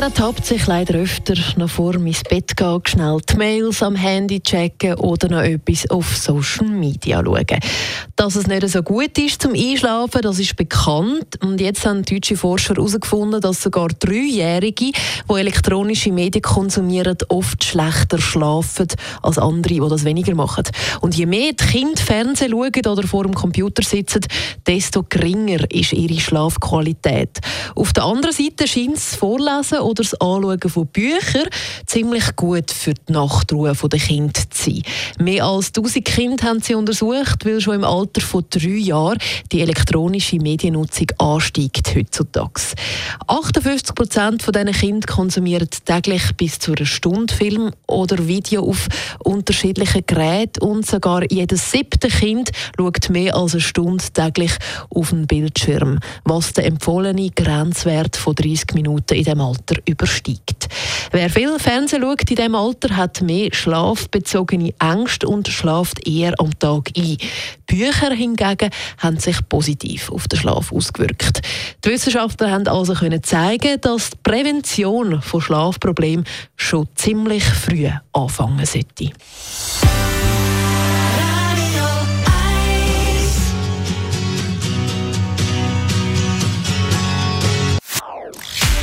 Man ertappt sich leider öfter noch vor dem ins Bett gehen, schnell die Mails am Handy checken oder noch etwas auf Social Media schauen. Dass es nicht so gut ist zum Einschlafen, das ist bekannt. Und jetzt haben deutsche Forscher herausgefunden, dass sogar Dreijährige, die elektronische Medien konsumieren, oft schlechter schlafen als andere, die das weniger machen. Und je mehr die Kinder Fernsehen schauen oder vor dem Computer sitzen, desto geringer ist ihre Schlafqualität. Auf der anderen Seite scheint es Vorlesen oder das Anschauen von Büchern ziemlich gut für die Nachtruhe der Kinder zu sein. Mehr als 1000 Kinder haben sie untersucht, weil schon im Alter von drei Jahren die elektronische Mediennutzung ansteigt heutzutage. 58 Prozent von diesen Kindern konsumieren täglich bis zu einer Stunde Film oder Video auf unterschiedlichen Geräten und sogar jedes siebte Kind schaut mehr als eine Stunde täglich auf einen Bildschirm, was der empfohlene Grenzwert von 30 Minuten in Alter Alter übersteigt. Wer viel Fernsehen schaut in diesem Alter, hat mehr schlafbezogene Ängste und schlaft eher am Tag ein. Bücher hingegen haben sich positiv auf den Schlaf ausgewirkt. Die Wissenschaftler haben also können zeigen, dass die Prävention von Schlafproblemen schon ziemlich früh anfangen sollte.